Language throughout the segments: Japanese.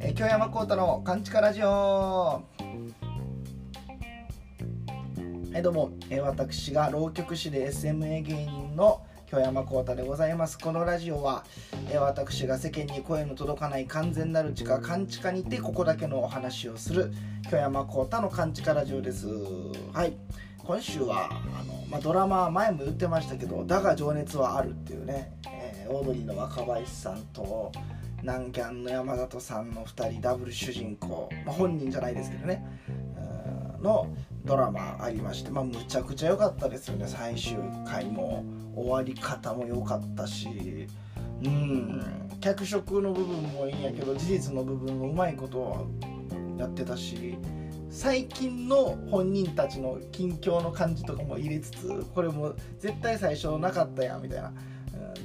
え京山幸太のカンチカラジオ。はいどうも、え私が浪曲師で SMA 芸人の京山幸太でございます。このラジオは、え私が世間に声の届かない完全なる地下カンチカにてここだけのお話をする京山幸太のカンチカラジオです。はい。今週はあの、まあ、ドラマ前も言ってましたけど「だが情熱はある」っていうね、オードリーの若林さんと南キャンの山里さんの2人ダブル主人公、まあ、本人じゃないですけどね。のドラマありまして、まあ、むちゃくちゃ良かったですよね。最終回も。終わり方も良かったし。うん。脚色の部分もいいんやけど事実の部分もうまいことやってたし。最近の本人たちの近況の感じとかも入れつつこれも絶対最初なかったやんみたいな。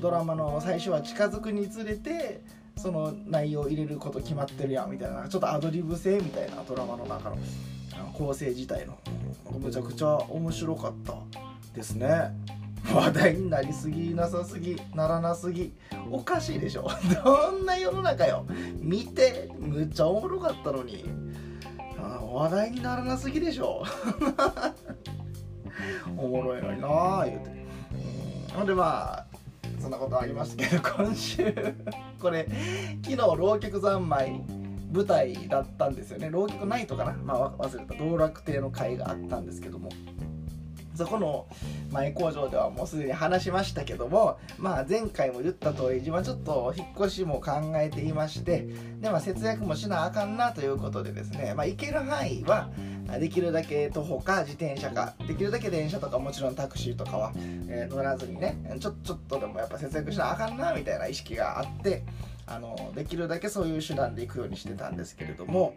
ドラマの最初は近づくにつれてその内容を入れること決まってるやんみたいなちょっとアドリブ性みたいなドラマの中の構成自体のうんむちゃくちゃ面白かったですね。話題になりすぎなさすぎならなすぎおかしいでしょ。どんな世の中よ。見てむっちゃおもろかったのに。話題にならなすぎでしょ。おもろいのになあ言うて。ほんでまあそんなことありましたけど今週。これ昨日浪曲三昧舞台だったんですよね。浪曲ナイトかな、まあ、忘れた。道楽亭の会があったんですけども。そこの前工場ではもうすでに話しましたけども、まあ、前回も言った通り自分はちょっと引っ越しも考えていましてで、まあ、節約もしなあかんなということでですね、まあ、行ける範囲はできるだけ徒歩か自転車かできるだけ電車とかもちろんタクシーとかは、え乗らずにねちょちょっとでもやっぱ節約しなあかんなみたいな意識があってあのできるだけそういう手段で行くようにしてたんですけれども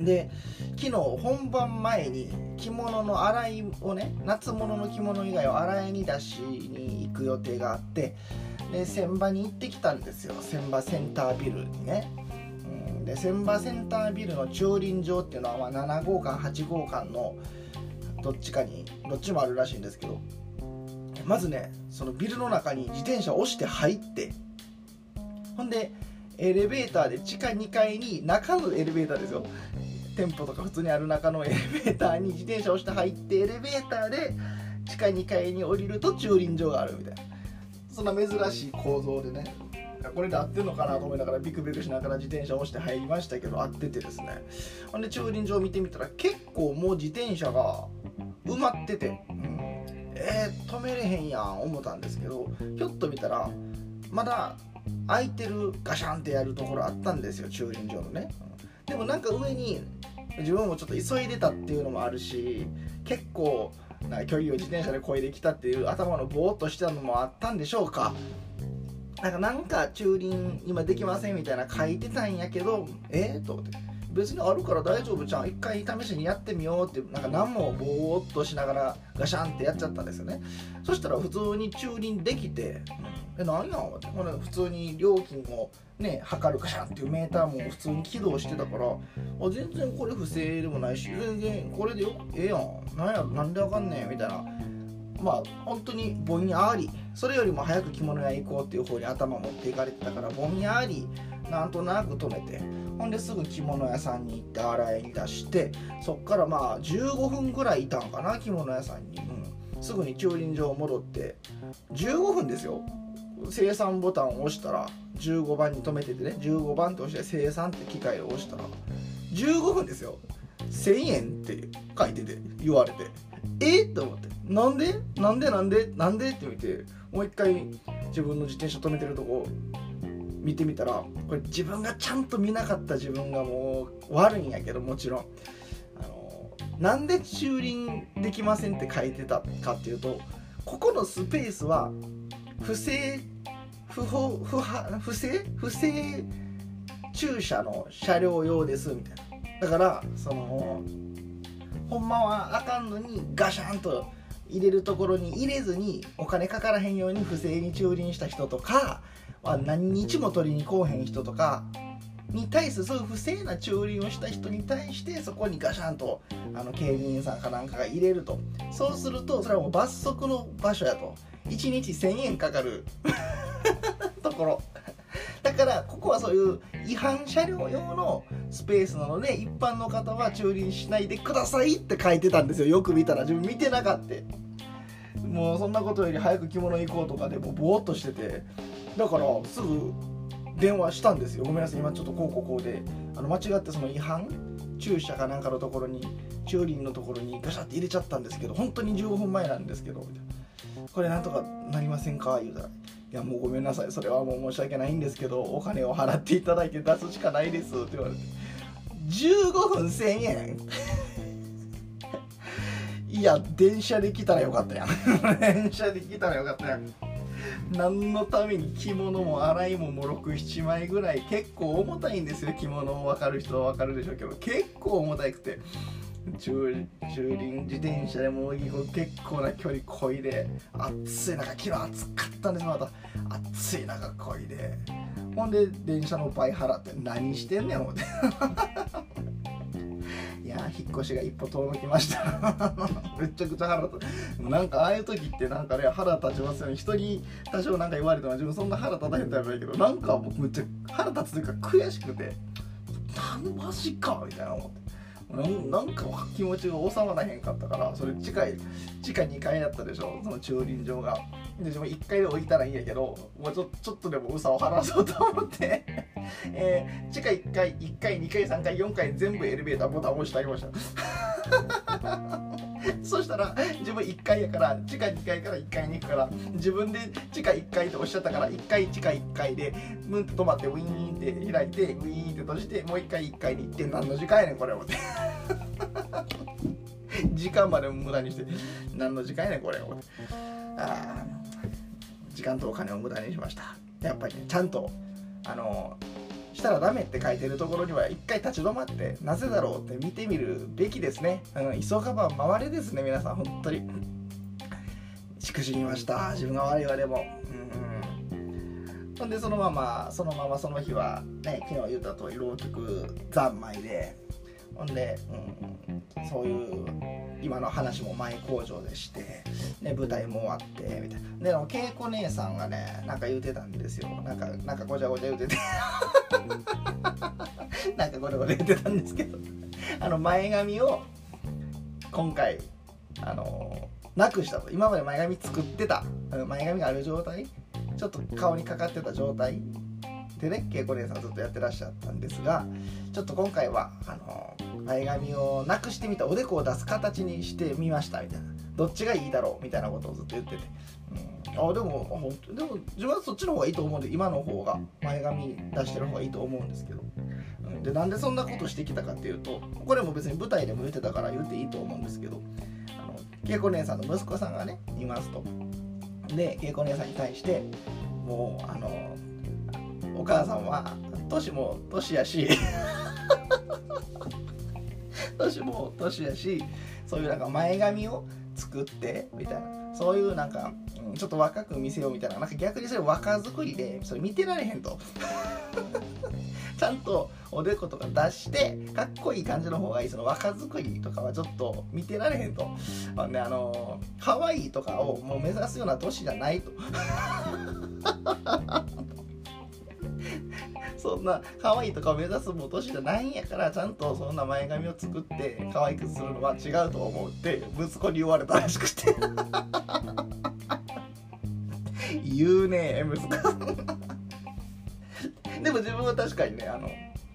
で昨日本番前に着物の洗いをね夏物の着物以外を洗いに出しに行く予定があってで千葉に行ってきたんですよ千葉センタービルにね。うんで千葉センタービルの駐輪場っていうのは、まあ、7号館8号館のどっちかにどっちもあるらしいんですけどまずねそのビルの中に自転車を押して入ってほんでエレベーターで地下2階に中のエレベーターですよ店舗とか普通にある中のエレベーターに自転車を押して入ってエレベーターで地下2階に降りると駐輪場があるみたいな。そんな珍しい構造でね。これで合ってるのかなと思いながらビクビクしながら自転車を押して入りましたけど合っててですね。ほんで駐輪場見てみたら結構もう自転車が埋まってて、うん。えー、止めれへんやん思ったんですけどひょっと見たらまだ空いてるガシャンってやるところあったんですよ駐輪場のね、でもなんか上に自分もちょっと急いでたっていうのもあるし結構な距離を自転車で越えてきたっていう頭のぼーっとしてたのもあったんでしょうか。なんかなんか駐輪今できませんみたいな書いてたんやけどえー、と思って。別にあるから大丈夫じゃん。一回試しにやってみようってなんか何もぼーっとしながらガシャンってやっちゃったんですよね。そしたら普通に駐輪できて「え何やん?」って普通に料金をね測るガシャンっていうメーターも普通に起動してたからあ全然これ不正でもないし全然これでよええやん。なんやなんでわかんねえみたいな。まあ本当にぼんやり。それよりも早く着物屋行こうっていう方に頭持っていかれてたからぼんやりなんとなく止めて。ほんですぐ着物屋さんに行って洗いに出してそっからまあ15分ぐらいいたんかな着物屋さんに、うん、すぐに駐輪場戻って。15分ですよ。生産ボタンを押したら15番に止めててね。15番って押して生産って機械を押したら15分ですよ。1000円って書いてて言われて。え？っと思って。なんで？なんで？なんで？なんで？って見てもう一回自分の自転車止めてるとこ見てみたらこれ自分がちゃんと見なかった自分がもう悪いんやけどもちろん。あのなんで駐輪できませんって書いてたかっていうとここのスペースは不正不法不不正不正駐車の車両用ですみたいな。だからそのほんまはあかんのにガシャンと入れるところに入れずにお金かからへんように不正に駐輪した人とか、まあ、何日も取りに来おへん人とかに対するそういう不正な駐輪をした人に対してそこにガシャンとあの警備員さんかなんかが入れると。そうするとそれはもう罰則の場所やと。1日1000円かかる ところ。だからここはそういう違反車両用のスペースなので一般の方は駐輪しないでくださいって書いてたんですよ。よく見たら。自分見てなかった。もうそんなことより早く着物行こうとかでもぼーっとしててだからすぐ電話したんですよ。ごめんなさい今ちょっとこうこうこうで。あの間違ってその違反駐車かなんかのところに駐輪のところにガシャって入れちゃったんですけど本当に15分前なんですけどこれなんとかなりませんか？言うたら「いやもうごめんなさい。それはもう申し訳ないんですけどお金を払っていただいて出すしかないです」って言われて。15分1000円。いや電車で来たらよかったやん。電車で来たらよかったやん。何のために着物も洗いもも67枚ぐらい結構重たいんですよ。着物を分かる人は分かるでしょうけど結構重たくて。駐駐輪自転車でもう結構な距離こいで暑い中昨日暑かったんですまた。暑い中こいで。ほんで電車の倍払って何してんねん思って。いや引っ越しが一歩遠のきました。めちゃくちゃ腹立つ。なんかああいう時ってなんかね腹立ちますよね。人に多少なんか言われても自分そんな腹立たへんタイプだけどなんか僕めっちゃ腹立つというか悔しくてなんマジかみたいな思って。なんか気持ちが収まらへんかったからそれ地下地下2階だったでしょ。その駐輪場が。で自分1階で置いたらいいんやけどもうちょちょっとでもうさを晴らそうと思って。えー、地下1階1階2階3階4階全部エレベーターボタン押してあげました。そしたら自分1階やから地下2階から1階に行くから自分で地下1階っておっしゃったから1階地下1階でムンと止まってウィーンって開いてウィーンって閉じてもう1回1階に行って何の時間やねんこれ思って 時間まで無駄にして。何の時間やねんこれ。思ってあ時間とお金を無駄にしました。やっぱりねちゃんとあのしたらダメって書いてるところには一回立ち止まってなぜだろうって見てみるべきですね、うん、急がば回れですね皆さん本当に。しくじりました自分が悪いわでもうん。ほんでそのままそのままその日はね昨日言った通り浪曲三昧でほんで、うん、そういう今の話も前工場でして、ね、舞台も終わってみたいな。で稽古姉さんがねなんか言うてたんですよ。なんかなんかごちゃごちゃ言うてて。なんかごちゃごちゃ言ってたんですけど。あの前髪を今回あのなくしたと。今まで前髪作ってた。前髪がある状態。ちょっと顔にかかってた状態でね稽古姉さんずっとやってらっしゃったんですがちょっと今回はあの前髪をなくしてみたおでこを出す形にしてみましたみたいな。どっちがいいだろうみたいなことをずっと言ってて、うん、あでもでも自分はそっちの方がいいと思うんで今の方が前髪出してる方がいいと思うんですけど、うん、でなんでそんなことしてきたかっていうとこれも別に舞台でも言ってたから言っていいと思うんですけどあの恵子姉さんの息子さんがねいますと。で恵子姉さんに対してもうあのお母さんは年も年やし 年も年やしそういうなんか前髪を作ってみたいな。そういうなんか、うん、ちょっと若く見せようみたいな。なんか逆にそれ若作りでそれ見てられへんと。ちゃんとおでことか出してかっこいい感じの方がいい。その若作りとかはちょっと見てられへんと。あのねあの可愛いとかをもう目指すような年じゃないと。そ んな可愛いとかを目指すも年じゃないんやからちゃんとそんな前髪を作って可愛くするのは違うと思うって息子に言われたらしくて。言うね息子でも自分は確かにねあの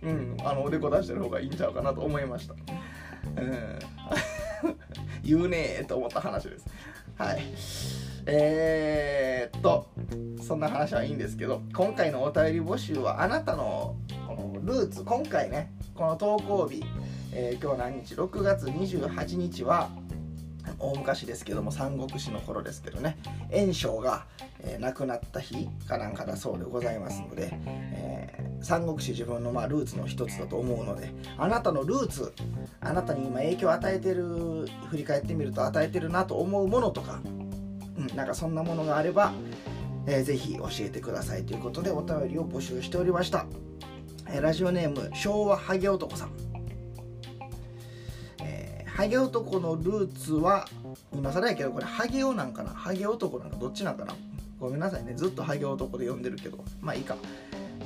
うんあのおでこ出してる方がいいんちゃうかなと思いました。うん。言うねえと思った話です。はい。えー、っと。そんな話はいいんですけど今回のお便り募集はあなたのこのルーツ今回ねこの投稿日、えー、今日何日6月28日は大昔ですけども三国志の頃ですけどね袁紹が、えー、亡くなった日かなんかだそうでございますので、えー、三国志自分のまあルーツの一つだと思うのであなたのルーツあなたに今影響を与えてる振り返ってみると与えてるなと思うものとか、うん、なんかそんなものがあればえー、ぜひ教えてくださいということでお便りを募集しておりました、えー、ラジオネーム昭和ハゲ男さん、えー、ハゲ男のルーツは今更やけどこれハゲ男なんかな？ハゲ男なんかどっちなんかな？ごめんなさいね。ずっとハゲ男で読んでるけど。まあいいか。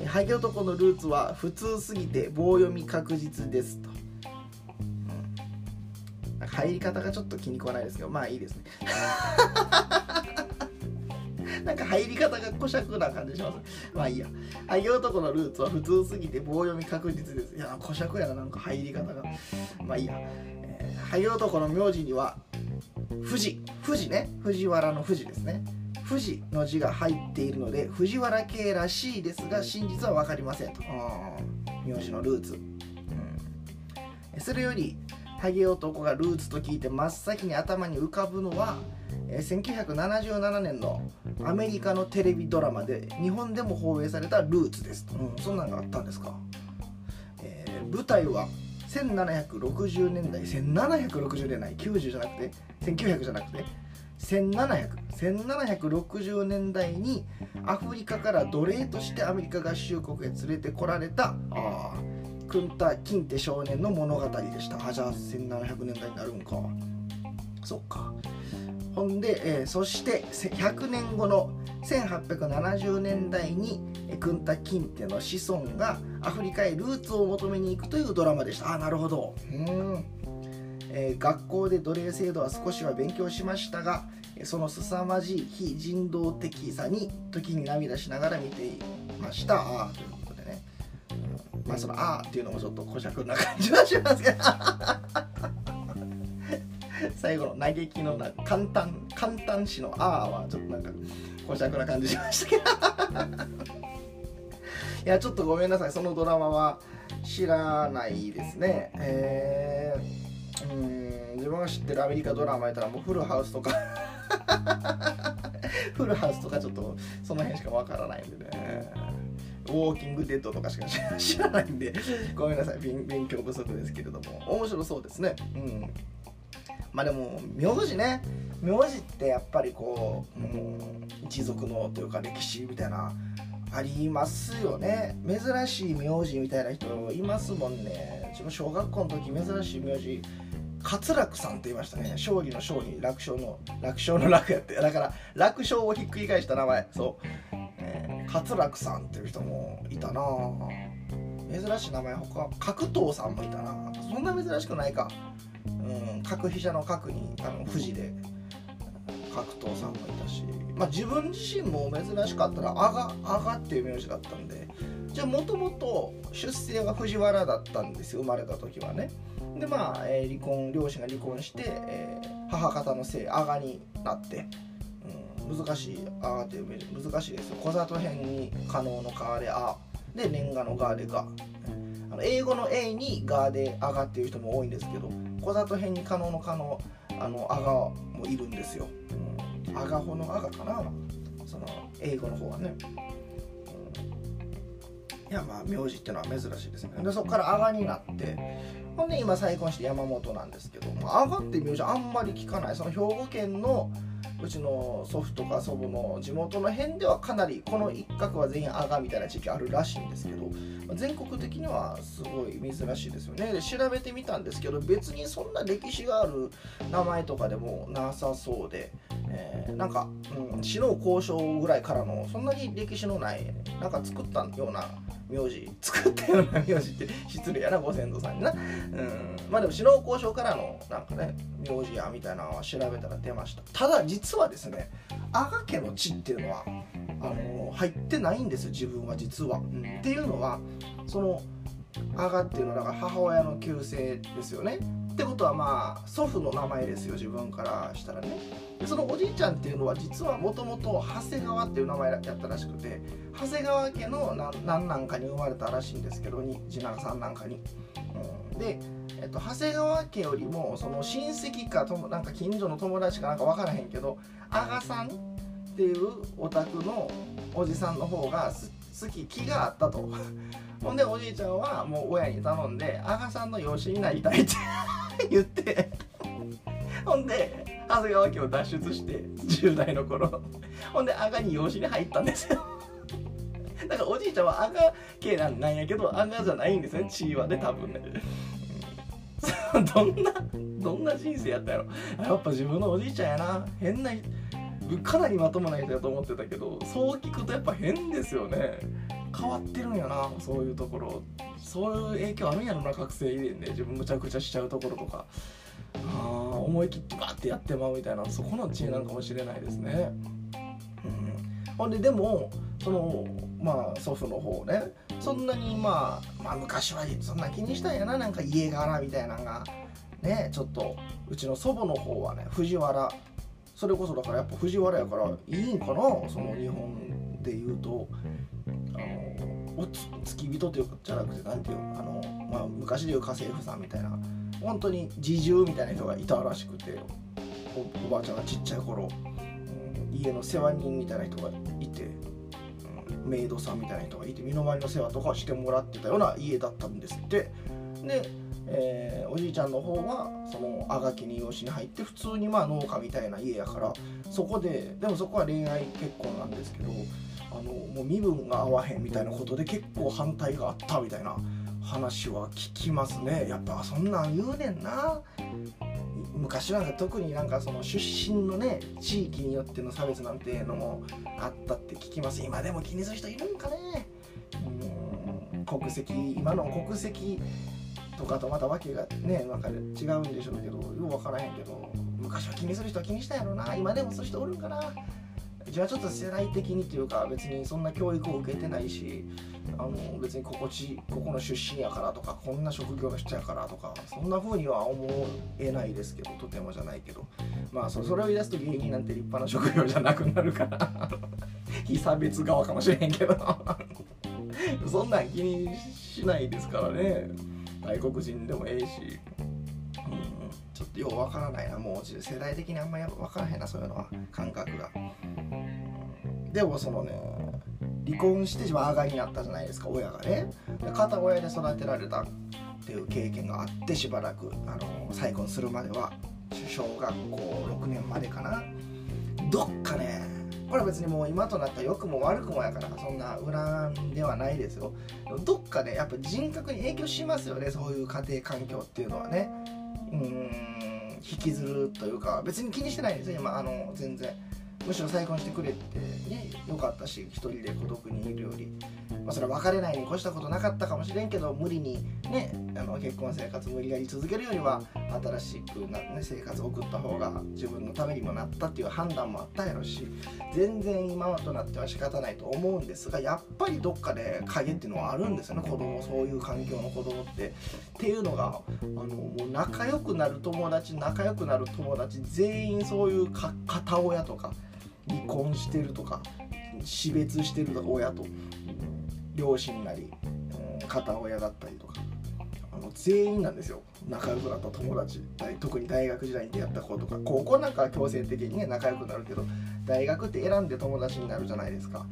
えハゲ男のルーツは普通すぎて棒読み確実ですと、入り方がちょっと気に食わないですけどまあいいですね。なんか入り方が古尺な感じします。まあいいや。ハゲ男のルーツは普通すぎて棒読み確実です。いや、古尺やな、なんか入り方が。まあいいや。えー、男の名字には、富士、富士ね。藤原の富士ですね。富士の字が入っているので藤原系らしいですが真実は分かりませんと名字のルーツ、うん、それよりハゲ男がルーツと聞いて真っ先に頭に浮かぶのは1977年のアメリカのテレビドラマで日本でも放映されたルーツです、うん、そんなんがあったんですか、えー、舞台は1760年代1760年代90じゃなくて1900じゃなくて17001760年代にアフリカから奴隷としてアメリカ合衆国へ連れてこられたあクンタ・キンテ少年の物語でした。あじゃあ1700年代になるんか。そっか。ほんで、えー、そして100年後の1870年代にクンタ・キンテの子孫がアフリカへルーツを求めに行くというドラマでした。あなるほど。うん。えー、学校で奴隷制度は少しは勉強しましたがその凄まじい非人道的さに時に涙しながら見ていました。あまあその「あ」っていうのもちょっと古尺な感じはしますけど。最後の嘆きのな簡単簡単詞の「あ」はちょっとなんか古尺な感じしましたけど。いやちょっとごめんなさい。そのドラマは知らないですね。えーうん自分が知ってるアメリカドラマやったらもうフルハウスとか。フルハウスとかちょっとその辺しかわからないんでねウォーキングデッドとかしか知らないんでごめんなさい。勉強不足ですけれども。面白そうですね。うん。まあでも名字ね。名字ってやっぱりこう、うん、一族のというか歴史みたいなありますよね。珍しい名字みたいな人いますもんね。自分小学校の時珍しい名字勝楽さんって言いましたね。勝利の勝に楽勝の楽勝の楽やって。だから楽勝をひっくり返した名前。そう、勝楽さんっていう人もいたな。珍しい名前。他角藤さんもいたな。そんな珍しくないか。うん角飛車の角にあの富士で。角藤さんもいたし。まあ自分自身も珍しかったら阿賀阿賀っていう名字だったんで。じゃあもともと出生が藤原だったんですよ。生まれた時はね。でまあ、えー、離婚両親が離婚して、えー、母方の姓阿賀になって、難しい「あ」っていう難しいですよ。小里編に可能の「か」で「あ」で年賀の「が」で「が」あの英語の「A」に「が」で「あが」っていう人も多いんですけど小里編に可能の「可能」あの「あが」もいるんですよ。うん、あがほの「あが」かな？その英語の方はね。いやまあ名字っていうのは珍しいですね。でそこから阿賀になってほんで今再婚して山本なんですけど阿賀って名字あんまり聞かない。その兵庫県のうちの祖父とか祖母の地元の辺ではかなりこの一角は全員阿賀みたいな地域あるらしいんですけど全国的にはすごい珍しいですよね。で調べてみたんですけど別にそんな歴史がある名前とかでもなさそうで、えー、なんか、うん、死の交渉ぐらいからのそんなに歴史のないなんか作ったような名字作ったような名字って失礼やなご先祖さんにな。うん。まあでも首脳交渉からのなんかね名字やみたいなのは調べたら出ました。ただ実はですね阿賀家の地っていうのはあの入ってないんですよ自分は実は、うん、っていうのはその阿賀っていうのはだから母親の旧姓ですよね。ってことはまあ祖父の名前ですよ自分からしたらねでそのおじいちゃんっていうのは実はもともと長谷川っていう名前やったらしくて長谷川家の何男かに生まれたらしいんですけど次男三男かに。うん、で、えっと、長谷川家よりもその親戚かとなんか近所の友達かなんか分からへんけど阿賀さんっていうお宅のおじさんの方が好き気があったと。ほんでおじいちゃんはもう親に頼んで「阿賀さんの養子になりたい」って 言って。ほんで長谷川家を脱出して10代の頃。ほんで阿賀に養子に入ったんですよ。だからおじいちゃんは阿賀系なんなんやけど阿賀じゃないんですね血はね多分ね。どんなどんな人生やったやろ。やっぱ自分のおじいちゃんやな。変なかなりまともな人だと思ってたけどそう聞くとやっぱ変ですよね。変わってるんやなそういうところ。そういう影響あるんやろな覚醒遺伝で自分むちゃくちゃしちゃうところとか。あ思い切ってバッてやってまうみたいなそこの知恵なのかもしれないですね。うん、ほんででもそのまあ祖父の方ねそんなにまあ、まあ、昔はそんな気にしたんやななんか家柄みたいなのがねちょっとうちの祖母の方はね藤原。それこそだからやっぱ藤原やからいいんかなその日本で言うと。付き人というかじゃなくて何ていうあの、まあ、昔でいう家政婦さんみたいな本当に侍従みたいな人がいたらしくておばあちゃんがちっちゃい頃、うん、家の世話人みたいな人がいて、うん、メイドさんみたいな人がいて身の回りの世話とかしてもらってたような家だったんですって。で、えー、おじいちゃんの方はそのあがきに養子に入って普通にまあ農家みたいな家やからそこででもそこは恋愛結婚なんですけどあのもう身分が合わへんみたいなことで結構反対があったみたいな話は聞きますね。やっぱそんなん言うねんな。昔なんか特になんかその出身のね地域によっての差別なんていうのもあったって聞きます。今でも気にする人いるんかね。うん国籍今の国籍とかとまた訳がねなんか違うんでしょうけどよう分からへんけど昔は気にする人は気にしたやろな。今でもそういう人おるんかな。じゃあちょっと世代的にというか別にそんな教育を受けてないしあの別にここちここの出身やからとかこんな職業の人やからとかそんな風には思えないですけどとてもじゃないけど。まあそれを言い出すと芸人なんて立派な職業じゃなくなるから。被差別側かもしれへんけど。そんなん気にしないですからね。外国人でもええし、ようわからないなもう世代的にあんまり分からへんなそういうのは感覚が。でもそのね離婚してあがになったじゃないですか親がね。片親で育てられたっていう経験があってしばらくあの再婚するまでは小学校6年までかな。どっかねこれは別にもう今となったら良くも悪くもやからそんな恨んではないですよ。どっかねやっぱ人格に影響しますよねそういう家庭環境っていうのはね。うん。引きずるというか別に気にしてないんですよ。今あの全然。むしろ再婚してくれってねよかったし一人で孤独にいるより、まあ、それは別れないに越したことなかったかもしれんけど無理にねあの結婚生活無理やり続けるよりは新しくな、ね、生活を送った方が自分のためにもなったっていう判断もあったやろし全然今となっては仕方ないと思うんですがやっぱりどっかで影っていうのはあるんですよね。子供そういう環境の子供って。っていうのがあのもう仲良くなる友達仲良くなる友達全員そういう片親とか離婚してるとか死別してるとか親と。両親なり、うん、片親だったりとかあの全員なんですよ。仲良くなった友達特に大学時代に出会った子とか。高校なんかは強制的にね仲良くなるけど大学って選んで友達になるじゃないですか。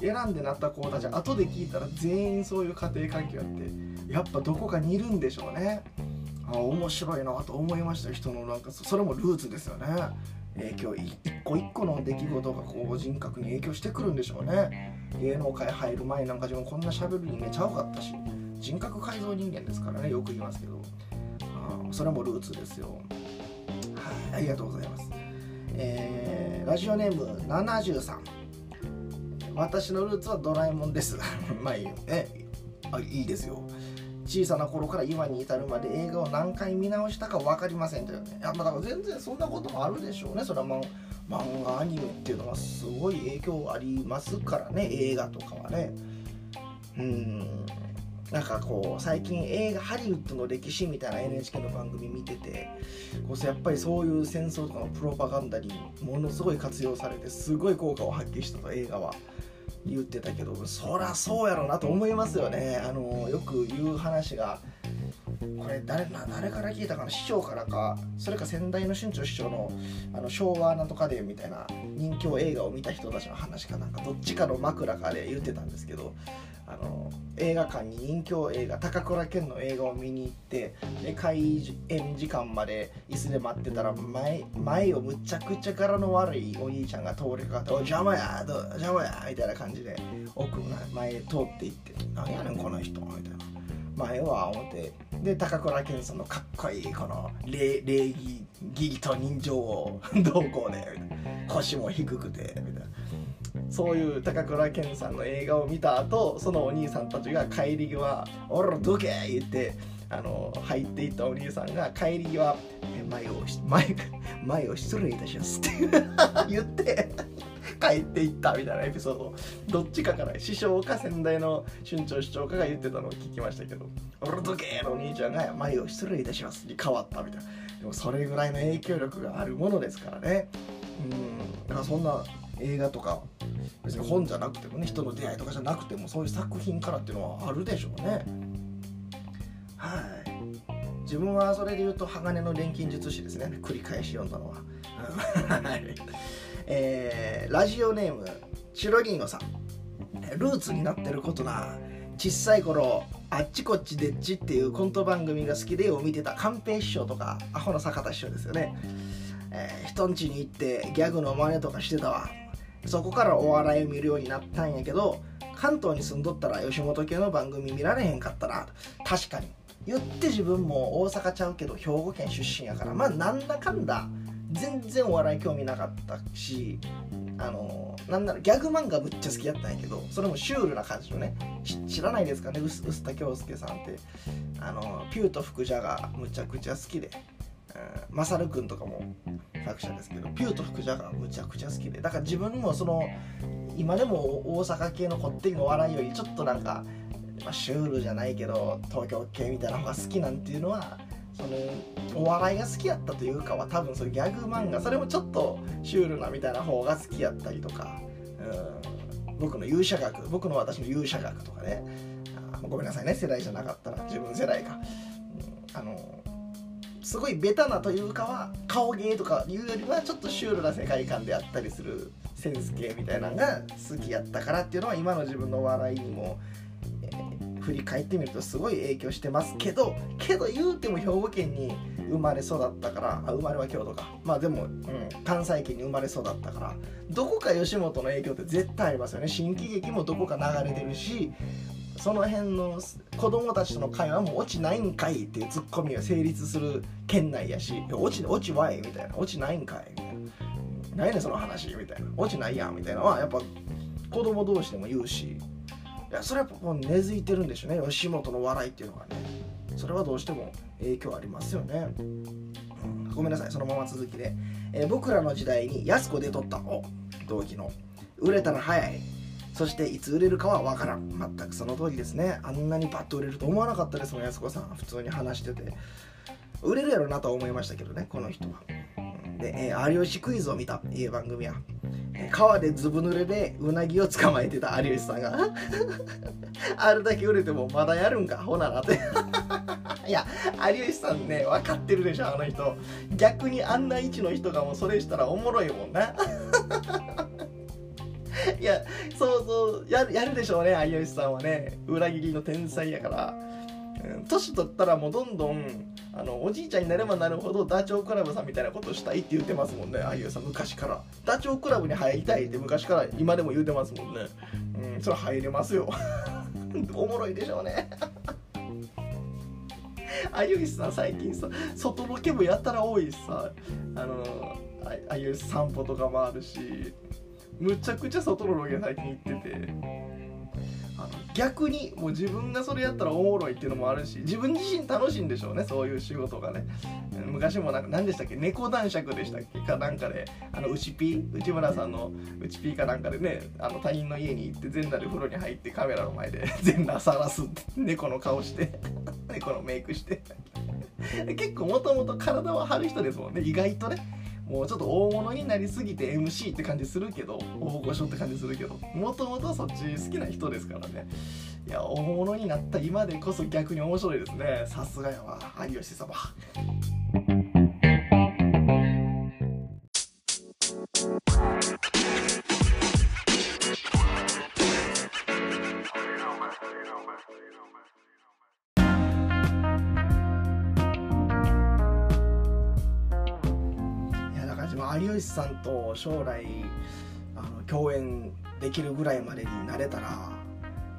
選んでなった子たち後で聞いたら全員そういう家庭環境あってやっぱどこかにいるんでしょうね。あ面白いなと思いました人のなんかそれもルーツですよね。影響一個一個の出来事がこう人格に影響してくるんでしょうね。芸能界入る前なんか自分こんな喋る人間ちゃうかったし。人格改造人間ですからねよく言いますけど。あそれもルーツですよ。はいありがとうございます。えー、ラジオネーム73私のルーツはドラえもんです。まあいいよ。ねあいいですよ。小さな頃から今に至るまで映画を何回見直したか分かりませんというね。いやっぱだから全然そんなこともあるでしょうね。それは、ま、漫画アニメっていうのはすごい影響ありますからね。映画とかはね。うん。なんかこう最近映画ハリウッドの歴史みたいな NHK の番組見ててこそやっぱりそういう戦争とかのプロパガンダにものすごい活用されてすごい効果を発揮したと映画は。言ってたけどそりゃそうやろうなと思いますよね。あのよく言う話がこれ誰誰から聞いたかな？師匠からか。それか先代の春長師匠のあの昭和なんとかでみたいな人気映画を見た人たちの話かなんかどっちかの枕かで言ってたんですけどあの映画館に人気映画高倉健の映画を見に行ってで開演時間まで椅子で待ってたら前前をむちゃくちゃ柄の悪いお兄ちゃんが通りかかって「お邪魔やど邪魔や」みたいな感じで奥の前へ通っていって「何やねんこの人」みたいな。前は思ってで高倉健さんのかっこいいこの礼礼儀義理と人情を どうこうで腰も低くてみたいなそういう高倉健さんの映画を見た後そのお兄さんたちが帰り際「おらどけ!」言ってあの入っていったお兄さんが帰り際「前を前前を失礼いたします」って 言って帰っていったみたいなエピソードどっちかから師匠か先代の春長師匠かが言ってたのを聞きましたけど「俺とけ!」のお兄ちゃんが「前を失礼いたします」に変わったみたいなでもそれぐらいの影響力があるものですからねうんだからそんな映画とか別に本じゃなくてもね人の出会いとかじゃなくてもそういう作品からっていうのはあるでしょうね。はい。自分はそれで言うと鋼の錬金術師ですね。繰り返し読んだのは。はい。えー、ラジオネームチロリーノさん。ルーツになってることな。小さい頃あっちこっちでっちっていうコント番組が好きでを見てた。寛平師匠とかアホの坂田師匠ですよね、えー、人ん家に行ってギャグの真似とかしてたわ。そこからお笑いを見るようになったんやけど関東に住んどったら吉本系の番組見られへんかったな確かに。言って自分も大阪ちゃうけど兵庫県出身やからまあなんだかんだ全然お笑い興味なかったしあのなんならギャグ漫画むっちゃ好きやったんやけどそれもシュールな感じのね。知らないですかね臼田恭介さんって。あのピューと福ジャがむちゃくちゃ好きで、うん、マサルくんとかも作者ですけどピューと福ジャがむちゃくちゃ好きで。だから自分もその今でも大阪系のこってりの笑いよりちょっとなんか、まあ、シュールじゃないけど東京系みたいな方が好きなんていうのはそのお笑いが好きやったというかは多分そういうギャグ漫画それもちょっとシュールなみたいな方が好きやったりとか、うん、僕の勇者学僕の私の勇者学とかね。あごめんなさいね。世代じゃなかったら自分世代か、うん、あのすごいベタなというかは顔芸とかいうよりはちょっとシュールな世界観であったりするセンス系みたいなのが好きやったからっていうのは今の自分の笑いにも振り返ってみるとすごい影響してますけどけど言うても兵庫県に生まれ育ったからあ生まれは京都か。まあでも、うん、関西圏に生まれ育ったからどこか吉本の影響って絶対ありますよね。新喜劇もどこか流れてるしその辺の子供たちとの会話も落ちないんかいっていうツッコミが成立する県内やし落ち落ちはい？みたいな落ちないんかい？みたいな何やねんその話？みたいな落ちないやん？みたいなのはやっぱ子供同士でも言うし。いやそれはやっぱ根付いてるんでしょうね。吉本の笑いっていうのがね。それはどうしても影響ありますよね、うん、ごめんなさい。そのまま続きで、えー、僕らの時代に安子で撮った。お同期の。売れたら早い。そしていつ売れるかは分からん。全くその通りですね。あんなにバッと売れると思わなかったですもん安子さん。普通に話してて。売れるやろなと思いましたけどねこの人は。で、え、有吉クイズを見たいい番組は。川でずぶ濡れでうなぎを捕まえてた有吉さんが。あれだけ売れてもまだやるんかほななって。いや有吉さんね分かってるでしょあの人。逆にあんな位置の人がもうそれしたらおもろいもんな。いやそうそうやるやるでしょうね有吉さんはね。裏切りの天才やから。年取ったらもうどんどんあのおじいちゃんになればなるほどダチョウ倶楽部さんみたいなことしたいって言ってますもんね。あゆうさん昔から。ダチョウ倶楽部に入りたいって昔から今でも言うてますもんね。うんそれ入れますよ。おもろいでしょうね。あゆいさん最近さ外ロケもやったら多いしさ。あのあゆい散歩とかもあるし。むちゃくちゃ外のロケ最近行っててあの逆にもう自分がそれやったらおもろいっていうのもあるし自分自身楽しいんでしょうねそういう仕事がね。昔もなんか何でしたっけ猫男爵でしたっけかなんかであの内ピー内村さんの内ピーかなんかでねあの他人の家に行って全裸で風呂に入ってカメラの前で 全裸さらすって猫の顔して 猫のメイクして。結構もともと体は張る人ですもんね意外とね。もうちょっと大物になりすぎて MC って感じするけど大御所って感じするけどもともとそっち好きな人ですからね。いや大物になった今でこそ逆に面白いですね。さすがやわ有吉様。有吉さんと将来あの共演できるぐらいまでになれたら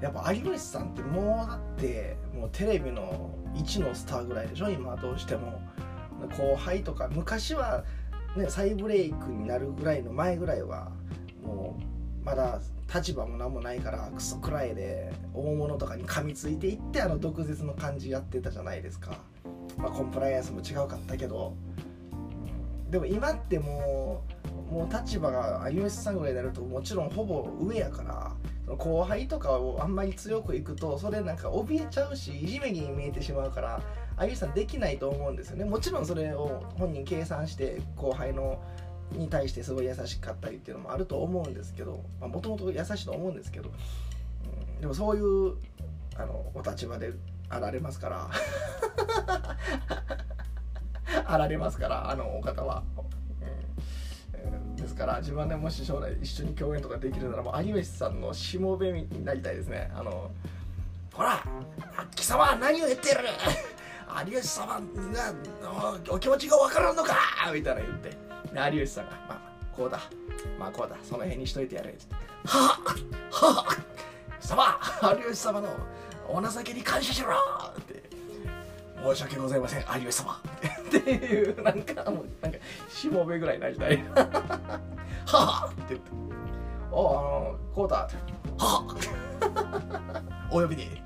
やっぱ有吉さんってもうだってもうテレビの1のスターぐらいでしょ？今どうしても。後輩とか昔は、ね、再ブレイクになるぐらいの前ぐらいはもうまだ立場も何もないからクソくらいで大物とかに噛みついていってあの毒舌の感じやってたじゃないですか、まあ、コンプライアンスも違うかったけど。でも今ってもうもう立場が有吉さんぐらいになるともちろんほぼ上やから後輩とかをあんまり強くいくとそれなんか怯えちゃうしいじめに見えてしまうから有吉さんできないと思うんですよね。もちろんそれを本人計算して後輩のに対してすごい優しかったりっていうのもあると思うんですけどもともと優しいと思うんですけど、うん、でもそういうあのお立場であられますから。あられますからあのお方は。ですから自分でもし将来一緒に共演とかできるならもう有吉さんのしもべになりたいですね。あのほら貴様何を言ってる 有吉様がお気持ちが分からんのか？みたいな言って。有吉さんがまあこうだ。まあこうだ。その辺にしといてやれって。はあはあ様有吉様のお情けに感謝しろ！申し訳ございません。有吉様。っていうなんかもうなんかしもべぐらいになりたい。はあって言って。おあのこうだ。っては。あ お呼びに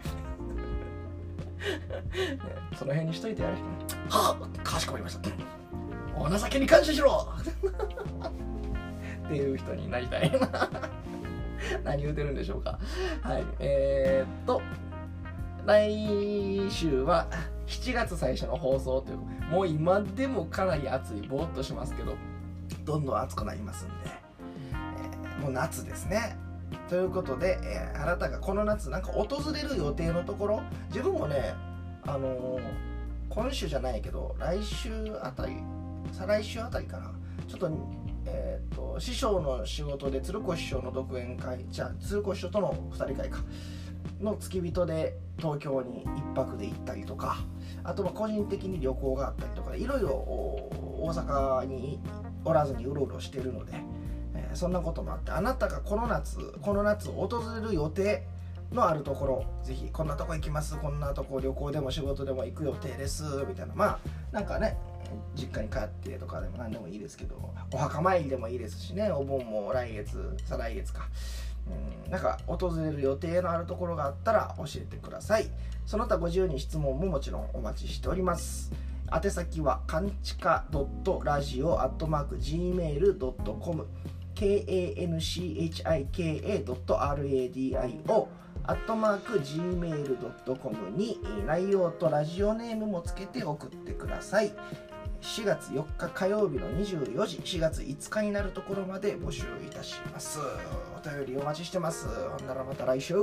その辺にしといてやれ。はあかしこまりました。お情けに感謝しろ。っていう人になりたい。何言うてるんでしょうか。はい。えー、っと来週は7月最初の放送というもう今でもかなり暑いぼーっとしますけどどんどん暑くなりますんで、えー、もう夏ですね。ということで、えー、あなたがこの夏なんか訪れる予定のところ自分もねあのー、今週じゃないけど来週あたり再来週あたりかな。ちょっとえーと、師匠の仕事で鶴子師匠の独演会じゃあ鶴子師匠との2人会か。の付き人で東京に1泊で行ったりとかあとは個人的に旅行があったりとかいろいろ大阪におらずにうろうろしてるので、えー、そんなこともあってあなたがこの夏この夏訪れる予定のあるところぜひこんなとこ行きますこんなとこ旅行でも仕事でも行く予定ですみたいなまあなんかね実家に帰ってとかでも何でもいいですけどお墓参りでもいいですしねお盆も来月再来月か。なんか訪れる予定のあるところがあったら教えてください。その他ご自由に質問ももちろんお待ちしております。宛先はかんちか .radio.gmail.com kanchika.radio アットマーク gmail.com に内容とラジオネームもつけて送ってください。4月4日火曜日の24時4月5日になるところまで募集いたします。お便りお待ちしてます。ほんならまた来週。